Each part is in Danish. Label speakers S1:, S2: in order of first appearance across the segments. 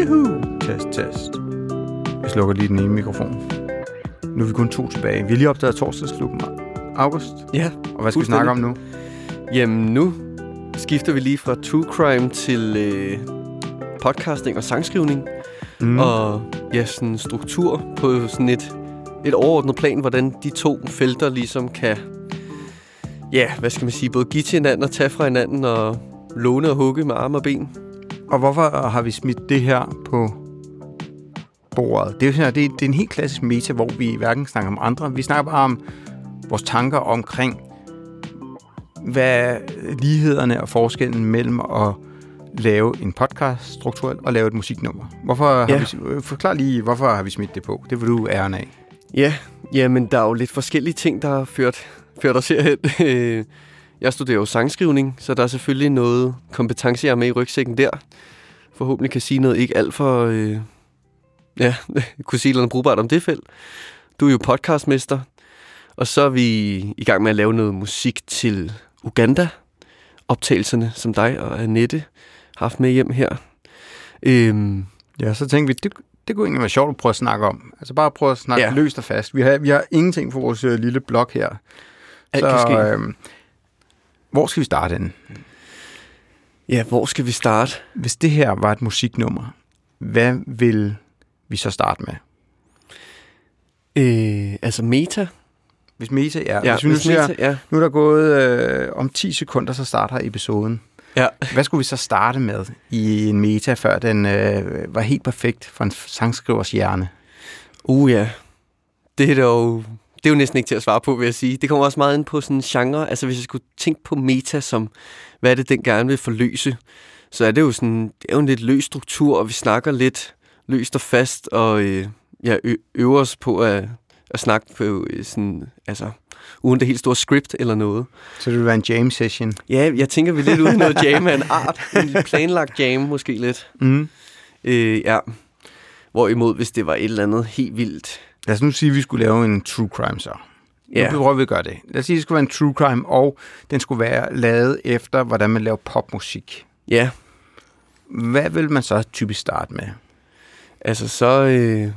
S1: Juhu! Test, test. Jeg slukker lige den ene mikrofon. Nu er vi kun to tilbage. Vi har lige opdaget torsdagsklubben. August.
S2: Ja,
S1: Og hvad skal vi snakke om nu?
S2: Jamen nu skifter vi lige fra true crime til øh, podcasting og sangskrivning. Mm. Og ja, sådan struktur på sådan et, et overordnet plan, hvordan de to felter ligesom kan, ja, hvad skal man sige, både give til hinanden og tage fra hinanden og låne og hugge med arme og ben.
S1: Og hvorfor har vi smidt det her på bordet? Det er, jo sådan, at det, det er en helt klassisk meta, hvor vi hverken snakker om andre. Vi snakker bare om vores tanker omkring, hvad lighederne og forskellen mellem at lave en podcast strukturelt og lave et musiknummer. Hvorfor har
S2: Ja.
S1: vi, forklar lige, hvorfor har vi smidt det på? Det vil du æren af.
S2: Ja, jamen der er jo lidt forskellige ting, der har ført, ført os herhen. Jeg studerer jo sangskrivning, så der er selvfølgelig noget kompetence, jeg har med i rygsækken der. Forhåbentlig kan sige noget ikke alt for... Øh, ja, kunne sige noget brugbart om det felt. Du er jo podcastmester, og så er vi i gang med at lave noget musik til Uganda. Optagelserne, som dig og Annette har haft med hjem her. Øhm,
S1: Ja, så tænkte vi, det, det kunne egentlig være sjovt at prøve at snakke om. Altså bare prøve at snakke ja. Løst og fast. Vi har, vi har ingenting for vores øh, lille blog her.
S2: alt kan ske.
S1: øh, hvor skal vi starte den?
S2: Ja, hvor skal vi starte?
S1: Hvis det her var et musiknummer, hvad vil vi så starte med?
S2: Øh, altså meta.
S1: Hvis Meta er,
S2: Ja,
S1: hvis vi nu
S2: hvis
S1: siger,
S2: meta, ja.
S1: nu er der gået øh, om 10 sekunder, så starter episoden.
S2: Ja.
S1: Hvad skulle vi så starte med i en meta, før den øh, var helt perfekt for en sangskrivers hjerne?
S2: Uh ja, det er dog, det er jo næsten ikke til at svare på, vil jeg sige. Det kommer også meget ind på sådan en genre. Altså hvis jeg skulle tænke på meta som, hvad er det, den gerne vil forløse, så er det jo sådan, det er jo en lidt løs struktur, og vi snakker lidt løst og fast, og øh, ja, ø- øver os på at, at snakke på øh, sådan, altså, uden det helt store script eller noget.
S1: Så det vil være en jam session.
S2: Ja, jeg tænker, vi er lidt ude i noget jam af en art. En planlagt jam måske lidt.
S1: Mm.
S2: Øh, ja. Hvorimod, hvis det var et eller andet helt vildt,
S1: Lad os nu sige, at vi skulle lave en true crime så.
S2: Ja.
S1: Nu prøver vi at gøre det. Lad os sige, at det skulle være en true crime, og den skulle være lavet efter, hvordan man laver popmusik.
S2: ja,
S1: Hvad vil man så typisk starte med?
S2: Altså så, øh,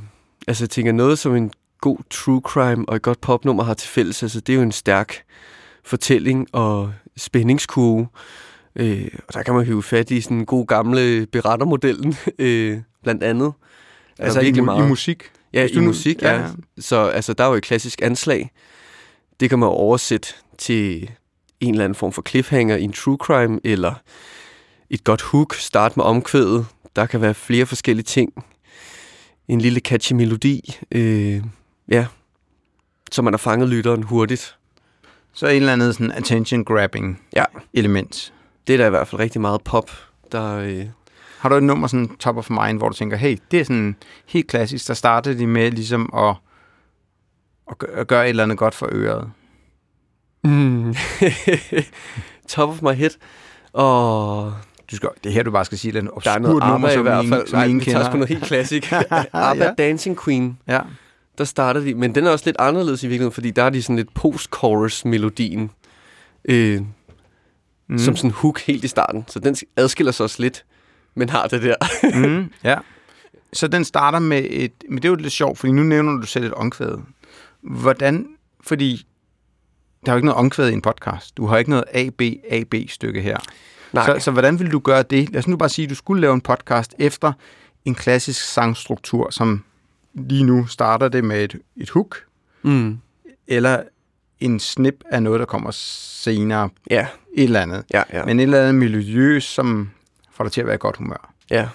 S2: altså jeg tænker noget som en god true crime og et godt popnummer har til fælles, altså det er jo en stærk fortælling og spændingskurve. Øh, og der kan man hive fat i sådan en god gamle berettermodellen, øh, blandt andet.
S1: Altså i,
S2: virkelig
S1: mu-
S2: meget.
S1: i musik?
S2: Ja, i musik,
S1: ja,
S2: ja. Så altså, der er jo et klassisk anslag. Det kan man oversætte til en eller anden form for cliffhanger i en true crime, eller et godt hook, start med omkvædet. Der kan være flere forskellige ting. En lille catchy melodi. Øh, ja, så man har fanget lytteren hurtigt.
S1: Så et eller andet sådan attention grabbing
S2: Ja.
S1: element.
S2: Det er der i hvert fald rigtig meget pop, der... Øh,
S1: Har du et nummer sådan top of mind, hvor du tænker, hey, det er sådan helt klassisk, der startede de med ligesom at, at, gø- at gøre et eller andet godt for øret.
S2: mm, top of my head. Og
S1: Du skal, det er her, du bare skal sige, at
S2: der er noget
S1: nummer,
S2: i hvert fald.
S1: som
S2: Nej, vi tager sgu noget helt klassik. ABBA
S1: Ja.
S2: Dancing Queen.
S1: Ja.
S2: der starter de, men den er også lidt anderledes i virkeligheden, fordi der er de sådan lidt post-chorus-melodien, øh, mm. som sådan hook helt i starten. Så den adskiller sig også lidt, men har det der.
S1: mm, ja. Så den starter med et... Men det er jo lidt sjovt, fordi nu nævner du selv et omkvæd. Hvordan... Fordi der er jo ikke noget omkvæd i en podcast. Du har ikke noget AB-AB-stykke her.
S2: Nej,
S1: Så, så hvordan vil du gøre det? Lad os nu bare sige, at du skulle lave en podcast efter en klassisk sangstruktur, som lige nu starter det med et, et hook,
S2: mm,
S1: eller en snip af noget, der kommer senere.
S2: ja,
S1: Et eller andet.
S2: ja, ja,
S1: Men et eller andet miljøs, som får dig til at være i godt humør.
S2: ja,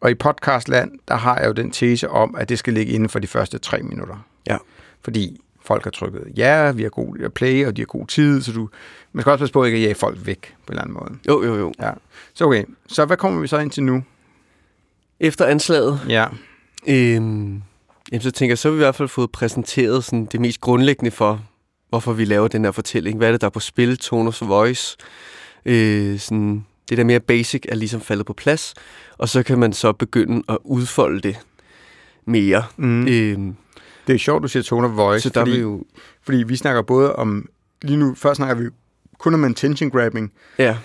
S1: Og i podcastland, der har jeg jo den tese om, at det skal ligge inden for de første tre minutter.
S2: ja,
S1: Fordi folk har trykket ja, vi har god play, og de har god tid, så du, man skal også passe på ikke at jage folk væk på en eller anden måde.
S2: jo, jo, jo.
S1: Ja. Så okay, så hvad kommer vi så ind til nu?
S2: Efter anslaget,
S1: Ja.
S2: øhm, jamen, så tænker jeg, så har vi i hvert fald fået præsenteret sådan det mest grundlæggende for, hvorfor vi laver den her fortælling. Hvad er det, der er på spil? Tone of voice. Øh, sådan, det der mere basic er ligesom faldet på plads. Og så kan man så begynde at udfolde det mere.
S1: Mm.
S2: Øhm,
S1: Det er sjovt, du siger tone of voice,
S2: så der
S1: fordi,
S2: vil jo...
S1: fordi vi snakker både om, lige nu, først snakker vi kun om attention grabbing,
S2: Ja,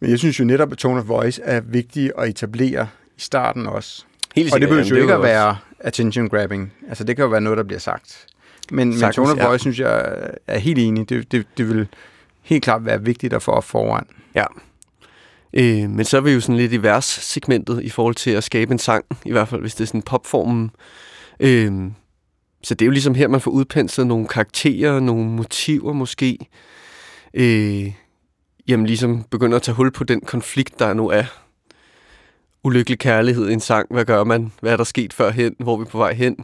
S1: Men jeg synes jo netop, at tone of voice er vigtig at etablere i starten også.
S2: Helt
S1: Og det behøver jo ikke at være attention grabbing. Altså det kan jo være noget, der bliver sagt. Men, men
S2: Sagtens,
S1: tone of
S2: ja.
S1: voice, synes jeg, er helt enig. Det, det, det vil helt klart være vigtigt at få op foran.
S2: Ja. Øh, men så er vi jo sådan lidt i vers-segmentet i forhold til at skabe en sang, i hvert fald hvis det er sådan popformen. Øh, så det er jo ligesom her, man får udpenslet nogle karakterer, nogle motiver måske. Øh, jamen ligesom begynder at tage hul på den konflikt, der nu er. Ulykkelig kærlighed i en sang. Hvad gør man? Hvad er der sket førhen? Hvor er vi på vej hen?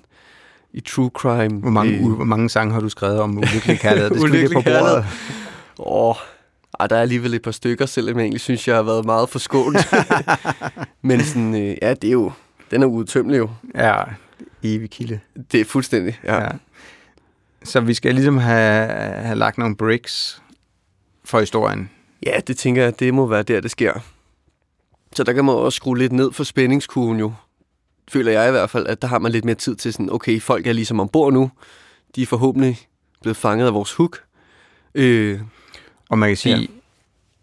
S2: I true crime.
S1: Hvor mange,
S2: øh,
S1: hvor mange sange har du skrevet om ulykkelig kærlighed? Det skal vi lige på
S2: Ulykkelig
S1: bordet.
S2: Åh, ej, der er alligevel et par stykker, selvom jeg egentlig synes, jeg har været meget forskånet. Men sådan, øh, ja, det er jo, den er uudtømmelig jo.
S1: Ja, evig kilde.
S2: Det er fuldstændig, ja.
S1: Ja.
S2: ja.
S1: Så vi skal ligesom have, have lagt nogle bricks for historien.
S2: Ja, det tænker jeg, det må være der, det sker. Så der kan man også skrue lidt ned for spændingskurven jo. Føler jeg i hvert fald, at der har man lidt mere tid til sådan, okay, folk er ligesom ombord nu. De er forhåbentlig blevet fanget af vores hook. Øh,
S1: Og man kan sige,
S2: Ja.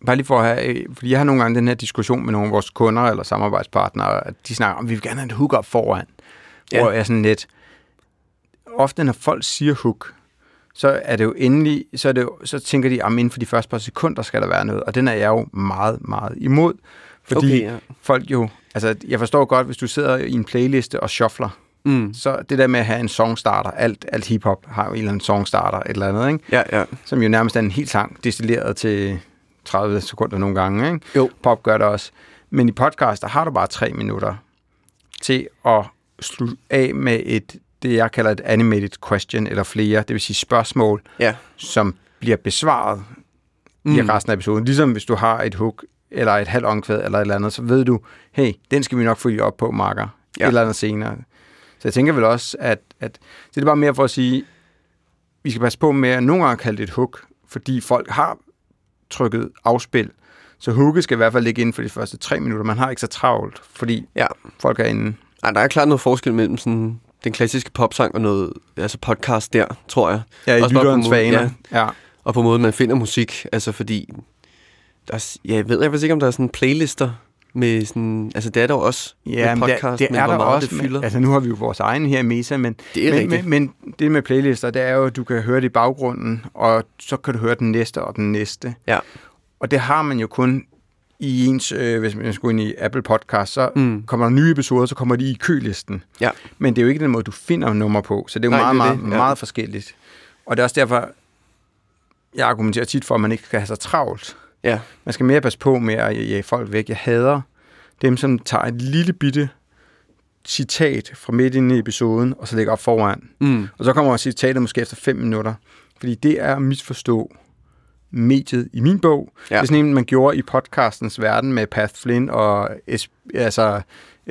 S1: bare lige for at have, øh, fordi jeg har nogle gange den her diskussion med nogle af vores kunder eller samarbejdspartnere, at de snakker om, vi vil gerne have et hook op foran.
S2: Ja.
S1: Hvor jeg sådan lidt, ofte når folk siger hook, så er det jo endelig, så, er det jo, så tænker de, at inden for de første par sekunder skal der være noget, og den er jeg jo meget, meget imod, fordi
S2: okay. ja.
S1: folk jo, altså jeg forstår godt, hvis du sidder i en playliste og shuffler,
S2: Mm.
S1: så det der med at have en songstarter, alt, alt hiphop har jo en eller anden songstarter, et eller andet, ikke?
S2: Ja, ja.
S1: som jo nærmest er en helt sang, destilleret til 30 sekunder nogle gange. Ikke?
S2: Jo.
S1: Pop gør det også. Men i podcast, der har du bare tre minutter til at slutte af med et, det jeg kalder et animated question, eller flere, det vil sige spørgsmål,
S2: Ja.
S1: som bliver besvaret mm. i resten af episoden. Ligesom hvis du har et hook, eller et halvt omkvæd, eller et eller andet, så ved du, hey, den skal vi nok følge op på, Marker,
S2: Ja.
S1: eller andet senere. Så jeg tænker vel også, at, at det er bare mere for at sige, vi skal passe på med at nogle gange kalde det et hook, fordi folk har trykket afspil. Så hooket skal i hvert fald ligge inden for de første tre minutter. Man har ikke så travlt, fordi
S2: Ja.
S1: folk er inde.
S2: Ej, der er klart noget forskel mellem sådan den klassiske popsang og noget altså podcast der, tror jeg.
S1: Ja, i
S2: Også
S1: lytterens vaner. Ja.
S2: Og på måden, man finder musik. Altså fordi, der er, ja, jeg ved jeg faktisk ikke, om der er sådan playlister med sådan, altså det er der også
S1: Ja,
S2: med
S1: men
S2: podcast,
S1: det, det
S2: men
S1: er
S2: hvor
S1: der
S2: meget
S1: også.
S2: det fylder.
S1: Men, altså nu har vi jo vores egen her i Mesa, men,
S2: det er
S1: men,
S2: rigtigt.
S1: men, men det med playlister, det er jo, at du kan høre det i baggrunden, og så kan du høre den næste og den næste.
S2: Ja.
S1: Og det har man jo kun i ens, øh, hvis man skulle ind i Apple Podcast, så
S2: Mm.
S1: mm. kommer der nye episoder, så kommer de i kølisten.
S2: Ja.
S1: Men det er jo ikke den måde, du finder nummer på, så det er jo
S2: Nej,
S1: meget,
S2: det
S1: meget,
S2: det, ja.
S1: meget forskelligt. Og det er også derfor, jeg argumenterer tit for, at man ikke skal have så travlt.
S2: Ja.
S1: Man skal mere passe på med at jage folk væk. Jeg hader dem, som tager et lille bitte citat fra midt inde i episoden, og så lægger op foran.
S2: Mm.
S1: Og så kommer citatet måske efter 5 minutter. Fordi det er at misforstå mediet i min bog.
S2: Ja.
S1: Det er sådan en, man gjorde i podcastens verden med Pat Flynn og S- altså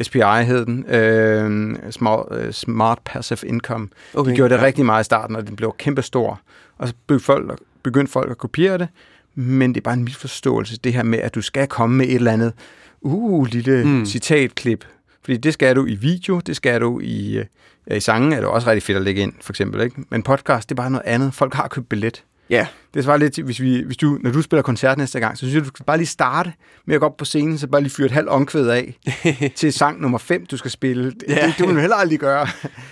S1: SPI hed den, øh, Smart, Smart Passive Income.
S2: Okay.
S1: De gjorde det
S2: ja.
S1: rigtig meget i starten, og den blev kæmpestor. Og så begyndte folk, begyndte folk at kopiere det, men det er bare en misforståelse, det her med, at du skal komme med et eller andet, uh, lille
S2: Mm.
S1: citatklip. Fordi det skal du i video, det skal du i, øh, ja, i sangen, er det også rigtig fedt at lægge ind, for eksempel. Ikke? Men podcast, det er bare noget andet. Folk har købt billet.
S2: Ja.
S1: Det svarer lidt til, hvis, vi, hvis du, når du spiller koncert næste gang, så synes jeg, du skal bare lige starte med at gå op på scenen, så bare lige fyre et halvt omkvæd af til sang nummer 5, du skal spille. Det,
S2: Ja.
S1: det, det vil du heller aldrig gøre.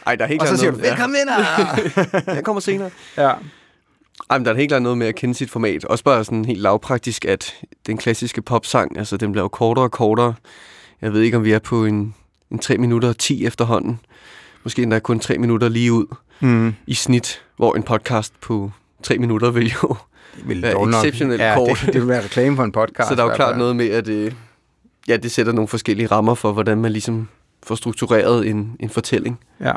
S2: Ej, der er helt
S1: Og så siger du,
S2: noget,
S1: velkommen ind
S2: ja. Jeg kommer senere.
S1: ja.
S2: Ej, men der er helt klart noget med at kende sit format. Også bare sådan helt lavpraktisk, at den klassiske popsang, altså den bliver jo kortere og kortere. Jeg ved ikke, om vi er på en, en 3 minutter og 10 efterhånden. Måske endda kun 3 minutter lige ud
S1: Mm.
S2: i snit, hvor en podcast på 3 minutter vil jo...
S1: Det vil
S2: Være exceptionelt
S1: ja,
S2: kort.
S1: Det, det vil være reklame for en podcast.
S2: så der er jo klart noget med, at øh, ja, det sætter nogle forskellige rammer for, hvordan man ligesom får struktureret en, en fortælling.
S1: Ja.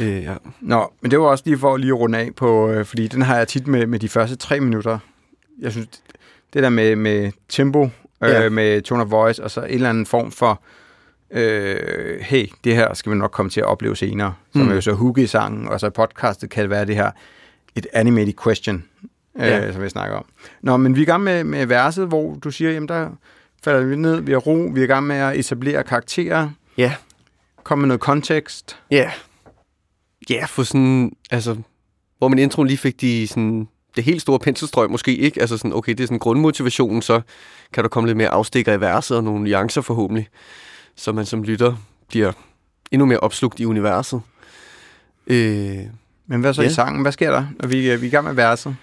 S2: Øh, ja.
S1: Nå, men det var også lige for lige at runde af på, øh, fordi den har jeg tit med, med de første tre minutter. Jeg synes, det der med, med tempo, øh,
S2: Ja.
S1: med tone of voice, og så en eller anden form for, øh, hey, det her skal vi nok komme til at opleve senere, som
S2: Mm.
S1: er jo så hook i sangen, og så i podcastet kan det være det her, et animated question, øh,
S2: Ja.
S1: som vi snakker om. Nå, men vi er i gang med, med verset, hvor du siger, jamen der falder vi ned, vi har ro, vi er i gang med at etablere karakterer,
S2: Ja.
S1: komme med noget kontekst.
S2: Ja. Ja, for sådan, altså, hvor min intro lige fik de, sådan, det helt store penselstrøg måske ikke. Altså sådan, okay, det er sådan grundmotivationen, så kan der komme lidt mere afstikker i verset og nogle nuancer forhåbentlig, så man som lytter bliver endnu mere opslugt i universet.
S1: Øh, Men hvad så ja. i sangen? Hvad sker der, når vi, vi er i gang med verset?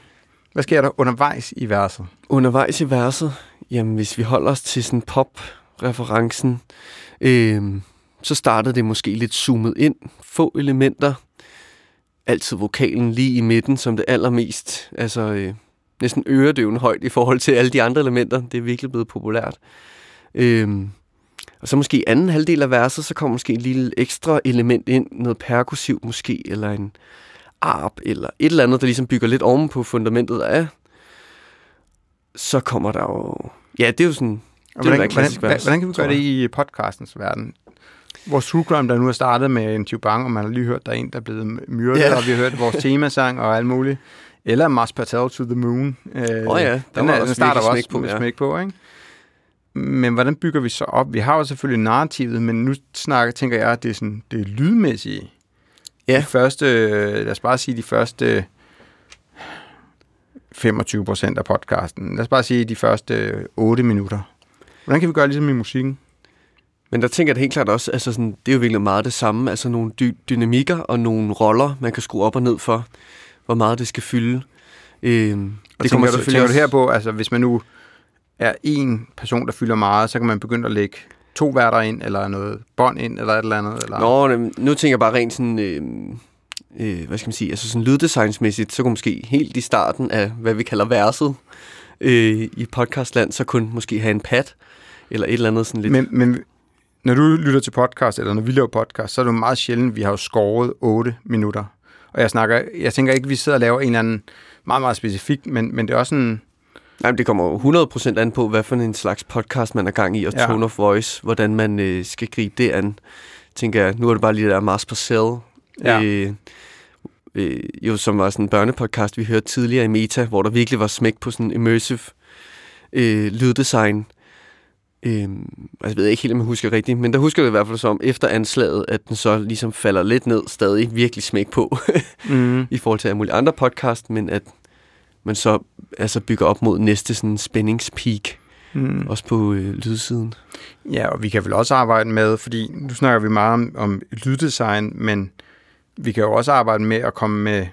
S1: Hvad sker der undervejs i verset?
S2: Undervejs i verset? Jamen, hvis vi holder os til sådan pop-referencen, øh, så startede det måske lidt zoomet ind. Få elementer. Altid vokalen lige i midten, som det allermest. Altså, øh, næsten øredøvende højt i forhold til alle de andre elementer. Det er virkelig blevet populært. Øh, og så måske i anden halvdel af verset, så kommer måske et lille ekstra element ind. Noget perkussiv måske, eller en arp, eller et eller andet, der ligesom bygger lidt oven på fundamentet af. Så kommer der jo... Ja, det er jo sådan...
S1: Det hvordan, hvordan, vers, hvordan kan vi gøre det i podcastens verden? Vores true crime, der nu er startet med en Tubang, og man har lige hørt, der er en, der er blevet myrdet, yeah. og vi har hørt vores temasang og alt muligt. Eller Mars Patel to the Moon.
S2: Øh, oh ja,
S1: den, er, den starter også på, med ja. smæk på, ikke? Men hvordan bygger vi så op? Vi har jo selvfølgelig narrativet, men nu snakker, tænker jeg, at det er, sådan, det er lydmæssige. Ja. De første, lad os bare sige, de første 25 procent af podcasten. Lad os bare sige de første 8 minutter. Hvordan kan vi gøre ligesom i musikken?
S2: Men der tænker jeg det helt klart også, altså sådan, det er jo virkelig meget det samme, altså nogle dy- dynamikker og nogle roller, man kan skrue op og ned for, hvor meget det skal fylde.
S1: Øhm, det kommer du, tænker du her på, altså hvis man nu er en person, der fylder meget, så kan man begynde at lægge to værter ind, eller noget bånd ind, eller et eller andet? Eller?
S2: Nå, nu tænker jeg bare rent sådan... Øh, øh, hvad skal man sige, altså sådan lyddesignsmæssigt, så kunne måske helt i starten af, hvad vi kalder verset øh, i podcastland, så kunne måske have en pad, eller et eller andet sådan lidt...
S1: Men, men når du lytter til podcast, eller når vi laver podcast, så er det jo meget sjældent, vi har jo skåret 8 minutter. Og jeg snakker, jeg tænker ikke, at vi sidder og laver en eller anden meget, meget specifik, men, men det er også en,
S2: Nej, det kommer jo 100% an på, hvad for en slags podcast man er gang i, og ja. tone of voice, hvordan man øh, skal gribe det an. Tænker jeg, nu er det bare lige der Mars Parcell, ja. øh, øh, jo, som var sådan en børnepodcast, vi hørte tidligere i Meta, hvor der virkelig var smæk på sådan immersive øh, lyddesign. Øh, altså, jeg ved ikke helt, om jeg husker rigtigt, men der husker jeg i hvert fald som, efter anslaget, at den så ligesom falder lidt ned, stadig virkelig smæk på, mm. i forhold til alle mulige andre podcast, men at man så altså bygger op mod næste sådan spændingspeak, mm. også på øh, lydsiden.
S1: Ja, og vi kan vel også arbejde med, fordi nu snakker vi meget om, om lyddesign, men vi kan jo også arbejde med at komme med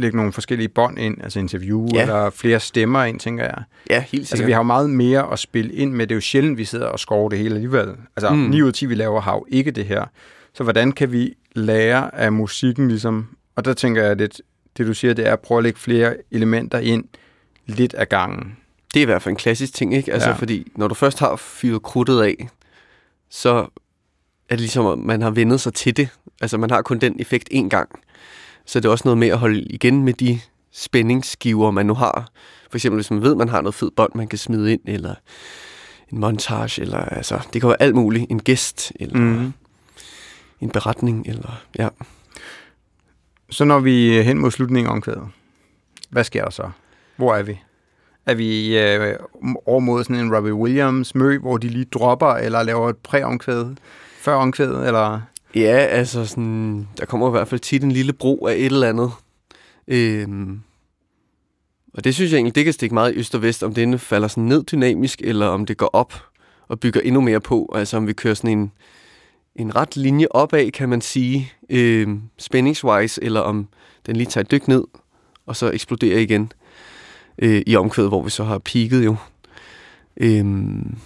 S1: lægge nogle forskellige bånd ind, altså interview ja. eller flere stemmer ind, tænker jeg.
S2: Ja, helt sikkert.
S1: Altså, vi har jo meget mere at spille ind med. Det er jo sjældent, vi sidder og skover det hele alligevel. Altså, mm. 9 ud af 10, vi laver, har jo ikke det her. Så hvordan kan vi lære af musikken, ligesom? Og der tænker jeg lidt, det du siger, det er at prøve at lægge flere elementer ind lidt af gangen.
S2: Det er i hvert fald en klassisk ting, ikke? Altså, ja. fordi når du først har fyret krudtet af, så er det ligesom, at man har vendet sig til det. Altså, man har kun den effekt én gang. Så det er også noget med at holde igen med de spændingsskiver, man nu har. For eksempel, hvis man ved, at man har noget fed bånd, man kan smide ind, eller en montage, eller altså, det kan være alt muligt. En gæst, eller mm. en beretning, eller ja.
S1: Så når vi hen mod slutningen af omkvædet, hvad sker der så? Hvor er vi? Er vi øh, over mod sådan en Robbie Williams mø, hvor de lige dropper, eller laver et præ-omkvæd, før omkvædet, eller...
S2: Ja, altså sådan, der kommer i hvert fald tit en lille bro af et eller andet. Øhm, og det synes jeg egentlig, det kan stikke meget i øst og vest, om det falder sådan ned dynamisk, eller om det går op og bygger endnu mere på. Altså om vi kører sådan en, en ret linje opad, kan man sige, øhm, spændingswise, eller om den lige tager et dyk ned, og så eksploderer igen øh, i omkvædet, hvor vi så har peaked jo. Øhm,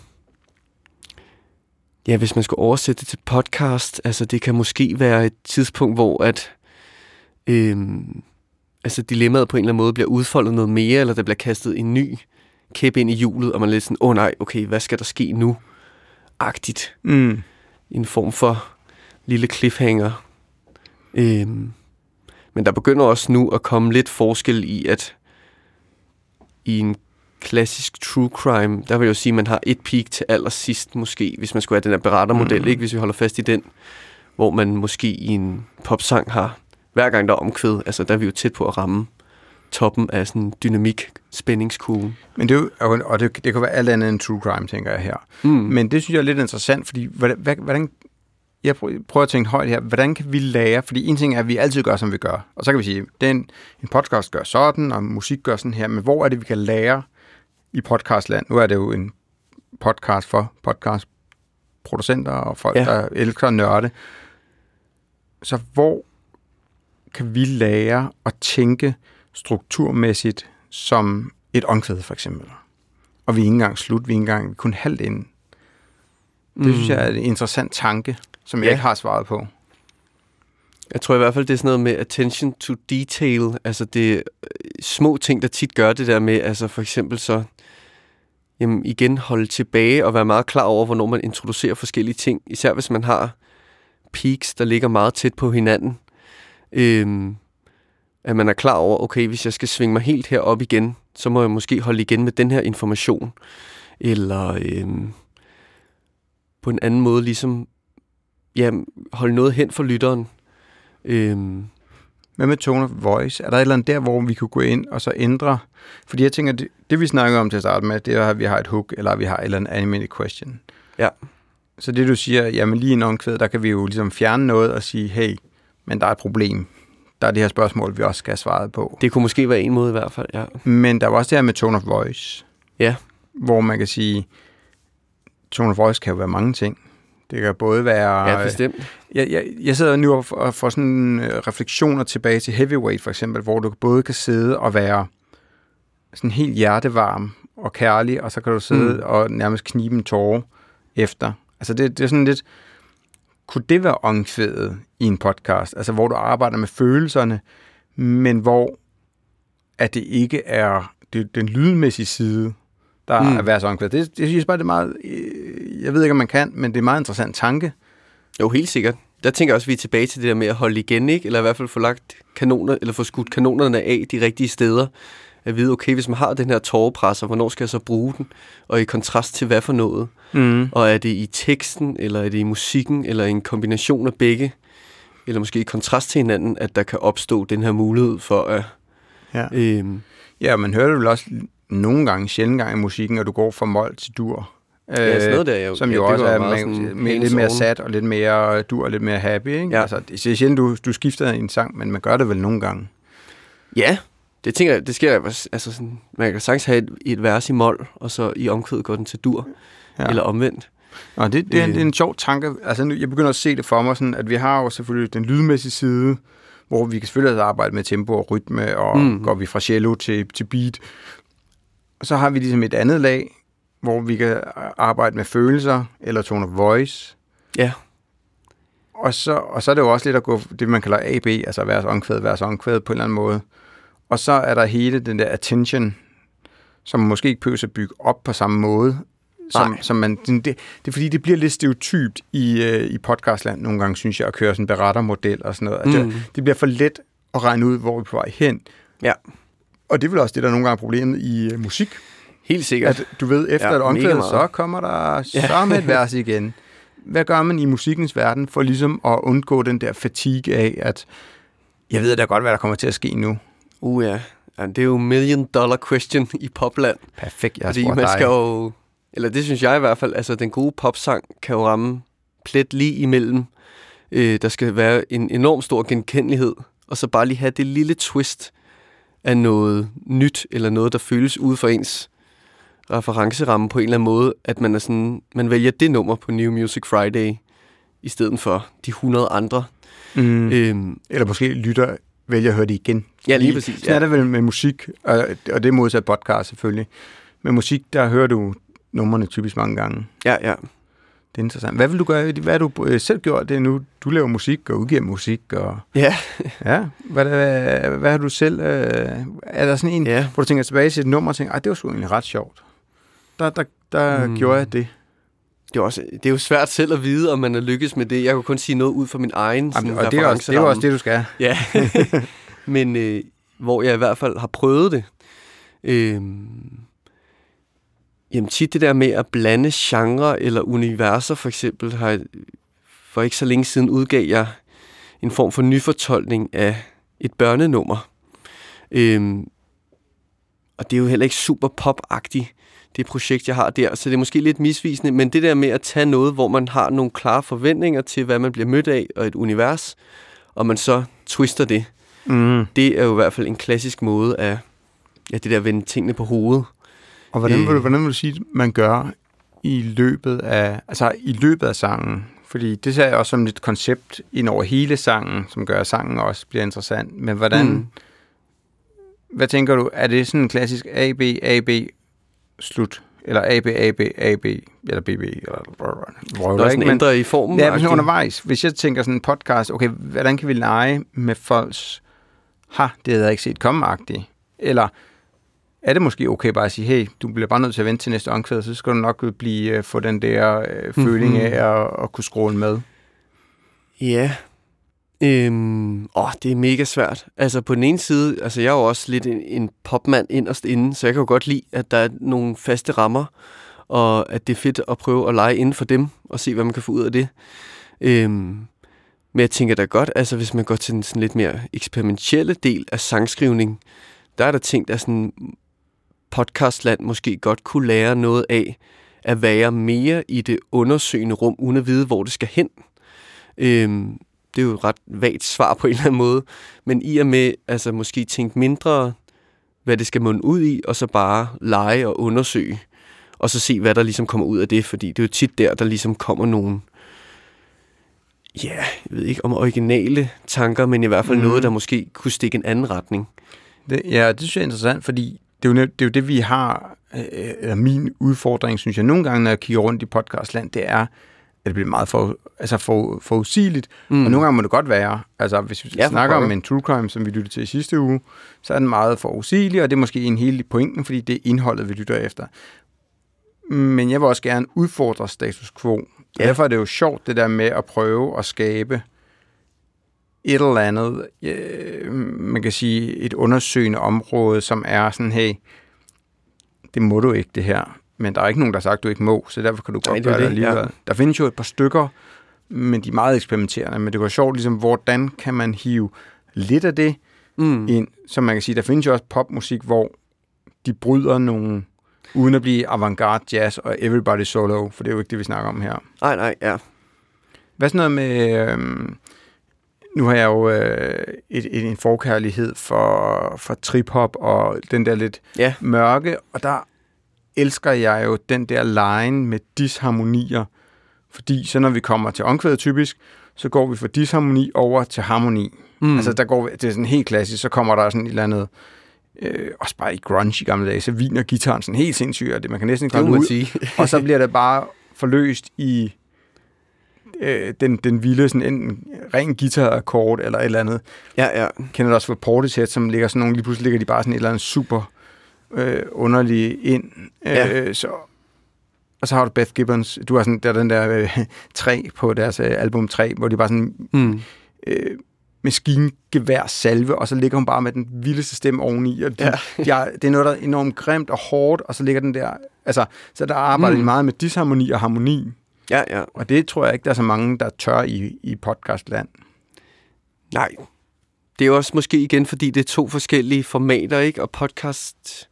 S2: ja, hvis man skulle oversætte det til podcast, altså det kan måske være et tidspunkt, hvor at øh, altså dilemmaet på en eller anden måde bliver udfoldet noget mere, eller der bliver kastet en ny kæp ind i hjulet, og man er lidt sådan, åh oh, nej, okay, hvad skal der ske nu? Agtigt. Mm. En form for lille cliffhanger. Øhm, men der begynder også nu at komme lidt forskel i, at i en klassisk true crime, der vil jeg jo sige, at man har et peak til allersidst måske, hvis man skulle have den her berettermodel, mm. ikke? hvis vi holder fast i den, hvor man måske i en popsang har, hver gang der er omkvæd, altså der er vi jo tæt på at ramme toppen af sådan en dynamik spændingskurve.
S1: Men det, er jo, og det, det kan være alt andet end true crime, tænker jeg her. Mm. Men det synes jeg er lidt interessant, fordi hvordan, hvordan jeg prøver at tænke højt her, hvordan kan vi lære, fordi en ting er, at vi altid gør, som vi gør, og så kan vi sige, den, en podcast gør sådan, og musik gør sådan her, men hvor er det, vi kan lære i podcastland? Nu er det jo en podcast for podcastproducenter og folk, ja. der elsker at nørde. Så hvor kan vi lære at tænke strukturmæssigt som et omkvæd, for eksempel? Og vi er ikke engang slut, vi er ikke engang kun halvt ind. Det mm. synes jeg er en interessant tanke, som ja. jeg ikke har svaret på.
S2: Jeg tror i hvert fald, det er sådan noget med attention to detail. Altså det er små ting, der tit gør det der med, altså for eksempel så, jamen igen holde tilbage og være meget klar over, hvornår man introducerer forskellige ting. Især hvis man har peaks, der ligger meget tæt på hinanden. Øhm, at man er klar over, okay, hvis jeg skal svinge mig helt herop igen, så må jeg måske holde igen med den her information. Eller øhm, på en anden måde ligesom ja, holde noget hen for lytteren. Øhm.
S1: Hvad med tone of voice? Er der et eller andet der, hvor vi kunne gå ind og så ændre? Fordi jeg tænker, det, det vi snakker om til at starte med, det er, at vi har et hook, eller vi har et eller andet animated question.
S2: Ja.
S1: Så det du siger, jamen lige en omkvæd, der kan vi jo ligesom fjerne noget og sige, hey, men der er et problem. Der er det her spørgsmål, vi også skal have svaret på.
S2: Det kunne måske være en måde i hvert fald, ja.
S1: Men der er også det her med tone of voice.
S2: Ja.
S1: Hvor man kan sige, tone of voice kan jo være mange ting. Det kan både være...
S2: Ja, bestemt.
S1: Jeg, jeg, jeg sidder nu og får sådan øh, refleksioner tilbage til Heavyweight for eksempel, hvor du både kan sidde og være sådan helt hjertevarm og kærlig, og så kan du sidde mm. og nærmest knibe en tårer efter. Altså det, det er sådan lidt... Kunne det være omkvædet i en podcast? Altså hvor du arbejder med følelserne, men hvor at det ikke er det, den lydmæssige side, der mm. er værd omkvæd. Det, det synes bare, det er meget... Øh, jeg ved ikke, om man kan, men det er en meget interessant tanke.
S2: Jo, helt sikkert. Der tænker jeg også, at vi er tilbage til det der med at holde igen, ikke? Eller i hvert fald få lagt kanoner, eller få skudt kanonerne af de rigtige steder. At vide, okay, hvis man har den her tårepresser, hvornår skal jeg så bruge den? Og i kontrast til hvad for noget? Mm. Og er det i teksten, eller er det i musikken, eller en kombination af begge? Eller måske i kontrast til hinanden, at der kan opstå den her mulighed for at...
S1: Ja, øhm, ja man hører det vel også nogle gange, sjældent gang i musikken, at du går fra mål til dur.
S2: Ja, sådan noget der, jo,
S1: som jo også er med, med lidt mere sat og lidt mere dur og lidt mere happy. Ikke? Ja. Altså, det er sjældent, du, du skifter en sang, men man gør det vel nogle gange.
S2: Ja, det tænker jeg, det sker altså sådan, man kan sagtens have et, et vers i mål, og så i omkvædet går den til dur, ja. eller omvendt.
S1: Nå, det, det, er, øh. det er en sjov tanke. Altså, nu, jeg begynder at se det for mig, sådan, at vi har jo selvfølgelig den lydmæssige side, hvor vi kan selvfølgelig arbejde med tempo og rytme, og mm. går vi fra cello til, til beat, så har vi ligesom et andet lag, hvor vi kan arbejde med følelser, eller tone of voice.
S2: Ja.
S1: Og så, og så er det jo også lidt at gå det, man kalder AB, altså vers omkvæd, vers omkvæd på en eller anden måde. Og så er der hele den der attention, som måske ikke behøver at bygge op på samme måde. Som, som man, det, det er fordi, det bliver lidt stereotypt i, uh, i podcastland nogle gange, synes jeg, at køre sådan en berettermodel og sådan noget. Mm. Det, det bliver for let at regne ud, hvor vi er på vej hen.
S2: Ja.
S1: Og det er vel også det, der er nogle gange er problemet i uh, musik.
S2: Helt sikkert.
S1: At du ved, efter ja, et omkvæd, så kommer der så med et vers igen. Hvad gør man i musikkens verden for ligesom at undgå den der fatigue af, at jeg ved da godt, hvad der kommer til at ske nu?
S2: Uh ja, ja det er jo million dollar question i popland.
S1: Perfekt, jeg
S2: Fordi man skal jo, eller det synes jeg i hvert fald, altså den gode popsang kan jo ramme plet lige imellem. Øh, der skal være en enorm stor genkendelighed, og så bare lige have det lille twist, af noget nyt, eller noget, der føles ude for ens referenceramme på en eller anden måde, at man, er sådan, man vælger det nummer på New Music Friday, i stedet for de 100 andre.
S1: Mm. Øhm, eller måske lytter vælger at høre det igen.
S2: Ja, lige præcis.
S1: Sådan ja. er det vel med musik, og, og det modsat podcast selvfølgelig. Med musik, der hører du numrene typisk mange gange.
S2: Ja, ja.
S1: Det er interessant. Hvad vil du gøre? Hvad har du øh, selv gjort det nu? Du laver musik og udgiver musik. Og,
S2: ja.
S1: ja. Hvad, hvad, hvad har du selv... Øh, er der sådan en, ja. hvor du tænker tilbage til et nummer og tænker, det var sgu egentlig ret sjovt. Der, der, der mm. gjorde jeg det.
S2: Det er, også, det er jo svært selv at vide, om man er lykkes med det. Jeg kan kun sige noget ud fra min egen
S1: Jamen, og det er, også, det er også det, du skal.
S2: Ja. Men øh, hvor jeg i hvert fald har prøvet det. Øh, Jamen tit det der med at blande genre eller universer for eksempel, har for ikke så længe siden udgav jeg en form for nyfortolkning af et børnenummer. Øhm, og det er jo heller ikke super pop -agtigt. det projekt, jeg har der. Så det er måske lidt misvisende, men det der med at tage noget, hvor man har nogle klare forventninger til, hvad man bliver mødt af, og et univers, og man så twister det,
S1: Mm.
S2: det er jo i hvert fald en klassisk måde af ja, det der at vende tingene på hovedet.
S1: Og hvordan,
S2: Øh.
S1: vil du, hvordan vil du sige, man gør i løbet af, altså i løbet af sangen? Fordi det ser jeg også som et koncept ind over hele sangen, som gør, at sangen også bliver interessant. Men hvordan,
S2: Mm.
S1: hvad tænker du, er det sådan en klassisk A, B, A, B, slut? Eller A, B, A, B, A, B, eller B, B, eller hvor
S2: Der er sådan ændrer i formen.
S1: Ja, men undervejs. Hvis jeg tænker sådan en podcast, okay, hvordan kan vi lege med folks, ha, det havde jeg ikke set komme -agtigt. Eller er det måske okay bare at sige, hey, du bliver bare nødt til at vente til næste omkvæd, så skal du nok blive, uh, få den der uh, føling
S2: Mhm.
S1: af at, at kunne scrolle med.
S2: Ja. Øhm, åh, det er mega svært. Altså på den ene side, altså jeg er jo også lidt en, en popmand inderst inde, så jeg kan jo godt lide, at der er nogle faste rammer, og at det er fedt at prøve at lege inden for dem, og se, hvad man kan få ud af det. Øhm, men jeg tænker da godt, altså hvis man går til den sådan lidt mere eksperimentelle del af sangskrivning, der er der ting, der sådan podcastland måske godt kunne lære noget af, at være mere i det undersøgende rum, uden at vide, hvor det skal hen. Øhm, det er jo et ret vagt svar på en eller anden måde, men i og med, altså måske tænke mindre, hvad det skal munde ud i, og så bare lege og undersøge, og så se, hvad der ligesom kommer ud af det, fordi det er jo tit der, der ligesom kommer nogle, ja, jeg ved ikke om originale tanker, men i hvert fald mm. noget, der måske kunne stikke en anden retning.
S1: Det, ja, det synes jeg er interessant, fordi det er jo, det, er jo det, vi har, øh, eller min udfordring, synes jeg, nogle gange, når jeg kigger rundt i podcastland, det er, at det bliver meget for, altså for, forudsigeligt, mm. og nogle gange må det godt være. Altså, hvis vi
S2: Ja,
S1: snakker om en true crime, som vi lyttede til i sidste uge, så er den meget forudsigelig, og det er måske en hele pointen, fordi det er indholdet, vi lytter efter. Men jeg vil også gerne udfordre status quo. Ja. Derfor er det jo sjovt, det der med at prøve at skabe et eller andet, øh, man kan sige, et undersøgende område, som er sådan, hey, det må du ikke, det her. Men der er ikke nogen, der har sagt, du ikke må, så derfor kan du
S2: Nej,
S1: godt
S2: er
S1: gøre det
S2: det, ja.
S1: alligevel. Der findes jo et par stykker, men de er meget eksperimenterende. Men det var sjovt, ligesom, hvordan kan man hive lidt af det
S2: Mm.
S1: ind, som man kan sige, der findes jo også popmusik, hvor de bryder nogle, uden at blive avantgarde jazz og everybody solo, for det er jo ikke det, vi snakker om her.
S2: Nej, nej, ja.
S1: Hvad er sådan noget med... Øhm, nu har jeg jo øh, et, et, en forkærlighed for, for trip-hop og den der lidt
S2: Ja,
S1: mørke, og der elsker jeg jo den der line med disharmonier, fordi så når vi kommer til omkvædet typisk, så går vi fra disharmoni over til harmoni.
S2: mm.
S1: Altså der går det er sådan helt klassisk, så kommer der sådan et eller andet, øh, også bare i grunge i gamle dage, så viner gitaren sådan helt sindssygt, og det, man kan næsten ikke ud
S2: sige.
S1: og så bliver det bare forløst i øh, den, den vilde, sådan enten ren guitar-akkord eller et eller andet.
S2: ja, ja.
S1: Kender du også for Portishead, som ligger sådan nogle, lige pludselig ligger de bare sådan et eller andet super øh, underlige ind.
S2: Ja.
S1: Øh, så, og så har du Beth Gibbons, du har sådan, der er den der øh, 3 på deres øh, album 3, hvor de bare sådan
S2: Mm.
S1: øh, maskingevær salve, og så ligger hun bare med den vildeste stemme oveni, og de,
S2: Ja.
S1: ja. de har, det er noget, der er enormt grimt og hårdt, og så ligger den der, altså, så der arbejder mm. De meget med disharmoni og harmoni,
S2: Ja, ja.
S1: og det tror jeg ikke, der er så mange, der tør i, i podcastland.
S2: Nej. Det er også måske igen, fordi det er to forskellige formater, ikke? Og podcast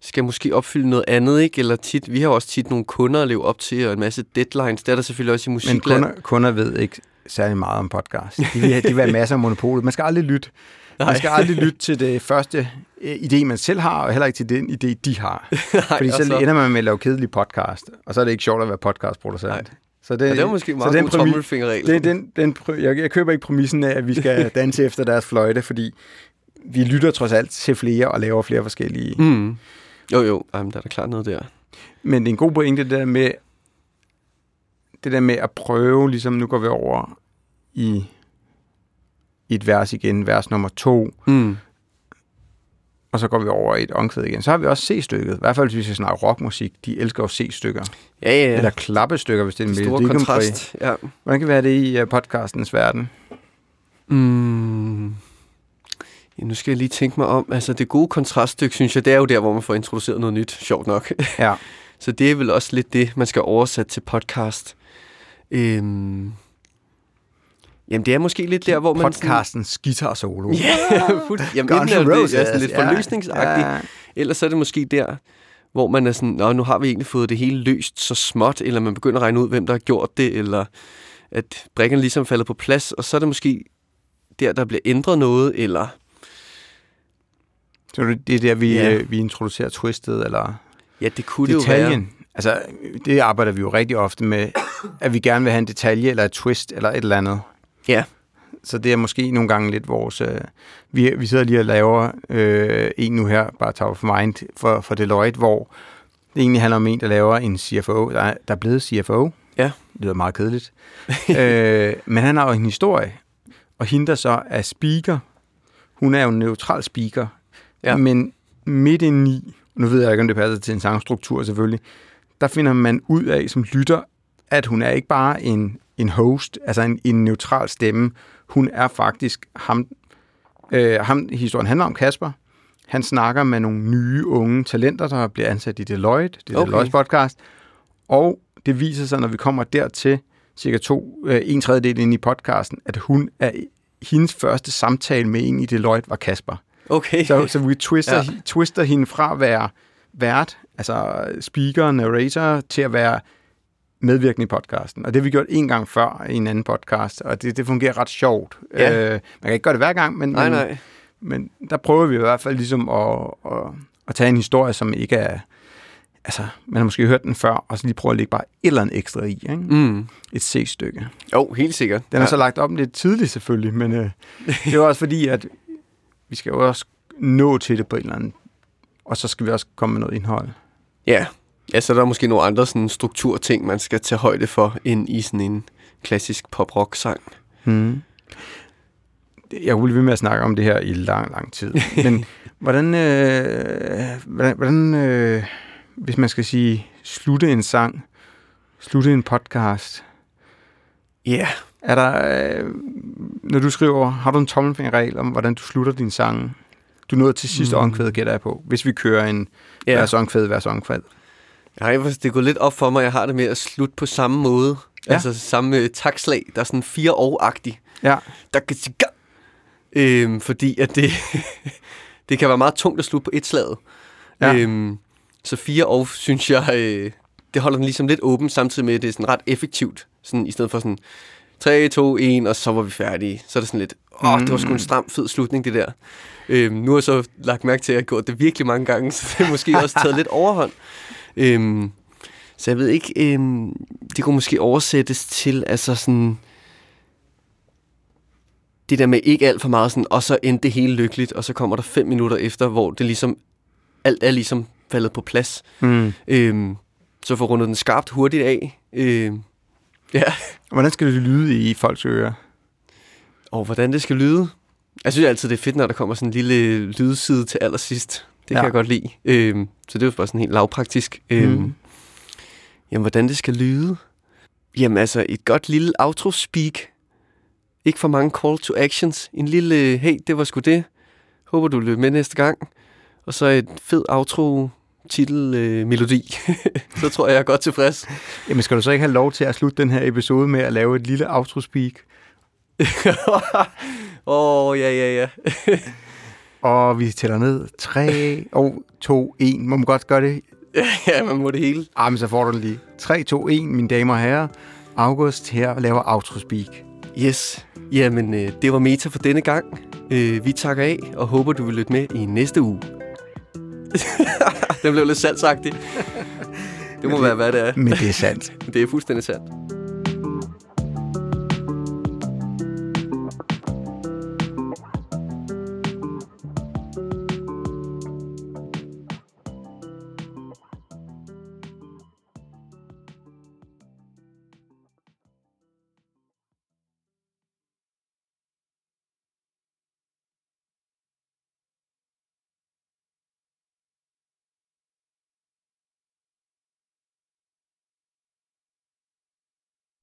S2: skal måske opfylde noget andet, ikke? Eller tit, vi har også tit nogle kunder at leve op til, og en masse deadlines. Det er der selvfølgelig også i
S1: Men
S2: musikland.
S1: kunder, kunder ved ikke særlig meget om podcast. De vil, de vil have masser af monopolet. Man skal aldrig lytte. Man
S2: Nej.
S1: skal aldrig lytte til det første øh, idé, man selv har, og heller ikke til den idé, de har.
S2: Nej,
S1: Fordi så ender man med at lave kedelig podcast, og så er det ikke sjovt at være podcastproducent.
S2: Nej.
S1: Så det,
S2: Ja, det var måske en
S1: så
S2: meget
S1: den
S2: god tommelfingerregel.
S1: Det, den, den, jeg, jeg køber ikke præmissen af, at vi skal danse efter deres fløjte, fordi vi lytter trods alt til flere og laver flere forskellige. Mm.
S2: Jo, jo. Jamen, der er da klart noget der.
S1: Men det er en god pointe, det der med, det der med at prøve, ligesom nu går vi over i, i et vers igen, vers nummer to,
S2: Mm.
S1: Og så går vi over i et omkvæd igen. Så har vi også C-stykket. I hvert fald, hvis vi skal snakke rockmusik. De elsker jo C-stykker.
S2: Ja, ja, ja.
S1: Eller klappestykker, hvis det er en Melodi
S2: kontrast. Ja.
S1: Hvordan kan have det i uh, podcastens verden?
S2: Mm. Ja, nu skal jeg lige tænke mig om. Altså, det gode kontraststykke, synes jeg, det er jo der, hvor man får introduceret noget nyt, sjovt nok.
S1: Ja.
S2: Så det er vel også lidt det, man skal oversætte til podcast. Øhm. Jamen, det er måske lidt der, hvor man...
S1: Podcastens guitar solo.
S2: Sådan, ja, fuldt, jamen,
S1: Guns N'
S2: det,
S1: Roses.
S2: er sådan lidt
S1: ja.
S2: forløsningsagtigt,
S1: Ja.
S2: ellers så er det måske der, hvor man er sådan, Nå, nu har vi egentlig fået det hele løst så småt, eller man begynder at regne ud, hvem der har gjort det, eller at brækkerne ligesom falder på plads, og så er det måske der, der bliver ændret noget, eller...
S1: Så det er der, vi,
S2: Ja.
S1: øh, vi introducerer twistet, eller
S2: Ja, det kunne det jo være.
S1: detaljen. Altså, det arbejder vi jo rigtig ofte med, at vi gerne vil have en detalje, eller et twist, eller et eller andet.
S2: Ja.
S1: Så det er måske nogle gange lidt vores... Øh, vi, vi sidder lige og laver øh, en nu her, bare top of mind, for, for Deloitte, hvor det egentlig handler om en, der laver en CFO. Der er, der er blevet CFO.
S2: Ja.
S1: Det lyder meget kedeligt. øh, men han har jo en historie, og hende, der så er speaker, hun er jo en neutral speaker,
S2: Ja.
S1: men midt i, nu ved jeg ikke, om det passer til en sangstruktur selvfølgelig, der finder man ud af som lytter, at hun er ikke bare en, en host, altså en, en neutral stemme. Hun er faktisk ham, øh, ham, historien handler om Kasper. Han snakker med nogle nye unge talenter, der bliver ansat i Deloitte, det er
S2: Okay.
S1: Deloitte podcast. Og det viser sig, når vi kommer dertil, cirka to, øh, en tredjedel ind i podcasten, at hun er hendes første samtale med en i Deloitte var Kasper.
S2: Okay.
S1: Så, så vi twister,
S2: ja.
S1: twister hende fra at være vært, altså speaker, narrator, til at være medvirkende i podcasten. Og det har vi gjort en gang før i en anden podcast, og det, det fungerer ret sjovt.
S2: Ja.
S1: Øh, man kan ikke gøre det hver gang, men,
S2: nej, nej.
S1: men der prøver vi i hvert fald ligesom at, at, at tage en historie, som ikke er... Altså, man har måske hørt den før, og så lige prøve at lægge bare et eller andet ekstra i. Ikke?
S2: Mm.
S1: Et C-stykke.
S2: Jo, helt sikkert.
S1: Den er så lagt op lidt tidligt selvfølgelig, men øh, det er også fordi, at vi skal jo også nå til det på en eller anden... Og så skal vi også komme med noget indhold.
S2: Ja. Ja, så er der måske nogle andre sådan strukturting, man skal tage højde for, ind i sådan en klassisk pop-rock-sang.
S1: Hmm. Jeg kunne blive ved med at snakke om det her i lang, lang tid. Men hvordan, øh, hvordan, hvordan øh, hvis man skal sige, slutte en sang, slutte en podcast,
S2: Ja. Yeah.
S1: er der, øh, når du skriver, har du en tommelfingerregel om, hvordan du slutter din sang? Du nåede til sidste
S2: Mm.
S1: mm. omkvæd, gætter jeg på. Hvis vi kører en
S2: ja.
S1: vers omkvæd, vers omkvæd.
S2: Nej, det gået lidt op for mig, jeg har det med at slutte på samme måde. Ja. Altså samme øh, takslag, der er sådan fire år-agtig.
S1: Ja.
S2: Der kan øhm, fordi at det, det kan være meget tungt at slutte på et slag.
S1: Ja.
S2: Øhm, så fire år, synes jeg, øh, det holder den ligesom lidt åben, samtidig med, at det er sådan ret effektivt. Sådan, I stedet for sådan 3, 2, 1, og så var vi færdige. Så er det sådan lidt, åh, det var sgu en stram, fed slutning, det der. Øhm, nu har jeg så lagt mærke til, at jeg har gjort det virkelig mange gange, så det er måske også taget lidt overhånd. Øhm, så jeg ved ikke, øhm, det kunne måske oversættes til, altså sådan, det der med ikke alt for meget sådan, og så endte det hele lykkeligt, og så kommer der fem minutter efter, hvor det ligesom, alt er ligesom faldet på plads.
S1: Mm.
S2: Øhm, så får rundet den skarpt hurtigt af. Øhm, ja,
S1: Hvordan skal det lyde i folks ører?
S2: og hvordan det skal lyde. Jeg synes altid, det er fedt, når der kommer sådan en lille lydside til allersidst. Det ja. kan
S1: Ja.
S2: jeg godt lide. Øhm, så det er jo bare sådan helt lavpraktisk. Øhm,
S1: Mm.
S2: Jamen, hvordan det skal lyde? Jamen, altså, et godt lille outro-speak. Ikke for mange call to actions. En lille, hey, det var sgu det. Håber, du løber med næste gang. Og så et fed outro titel øh, melodi. så tror jeg, jeg er godt tilfreds.
S1: Jamen, skal du så ikke have lov til at slutte den her episode med at lave et lille outro-speak?
S2: Åh, oh, ja, ja, ja.
S1: Og vi tæller ned. 3, og 2, 1. Må man godt gøre det?
S2: ja, man må det hele.
S1: Ah, men så får du den lige. 3, 2, 1, mine damer og herrer. August her laver outro-speak.
S2: Yes. Jamen, øh, det var Meta for denne gang. Øh, vi takker af, og håber, du vil lytte med i næste uge. Den blev lidt salgsagtig. Det må
S1: det-
S2: være, hvad det er.
S1: Men det er sandt.
S2: Det er fuldstændig sandt.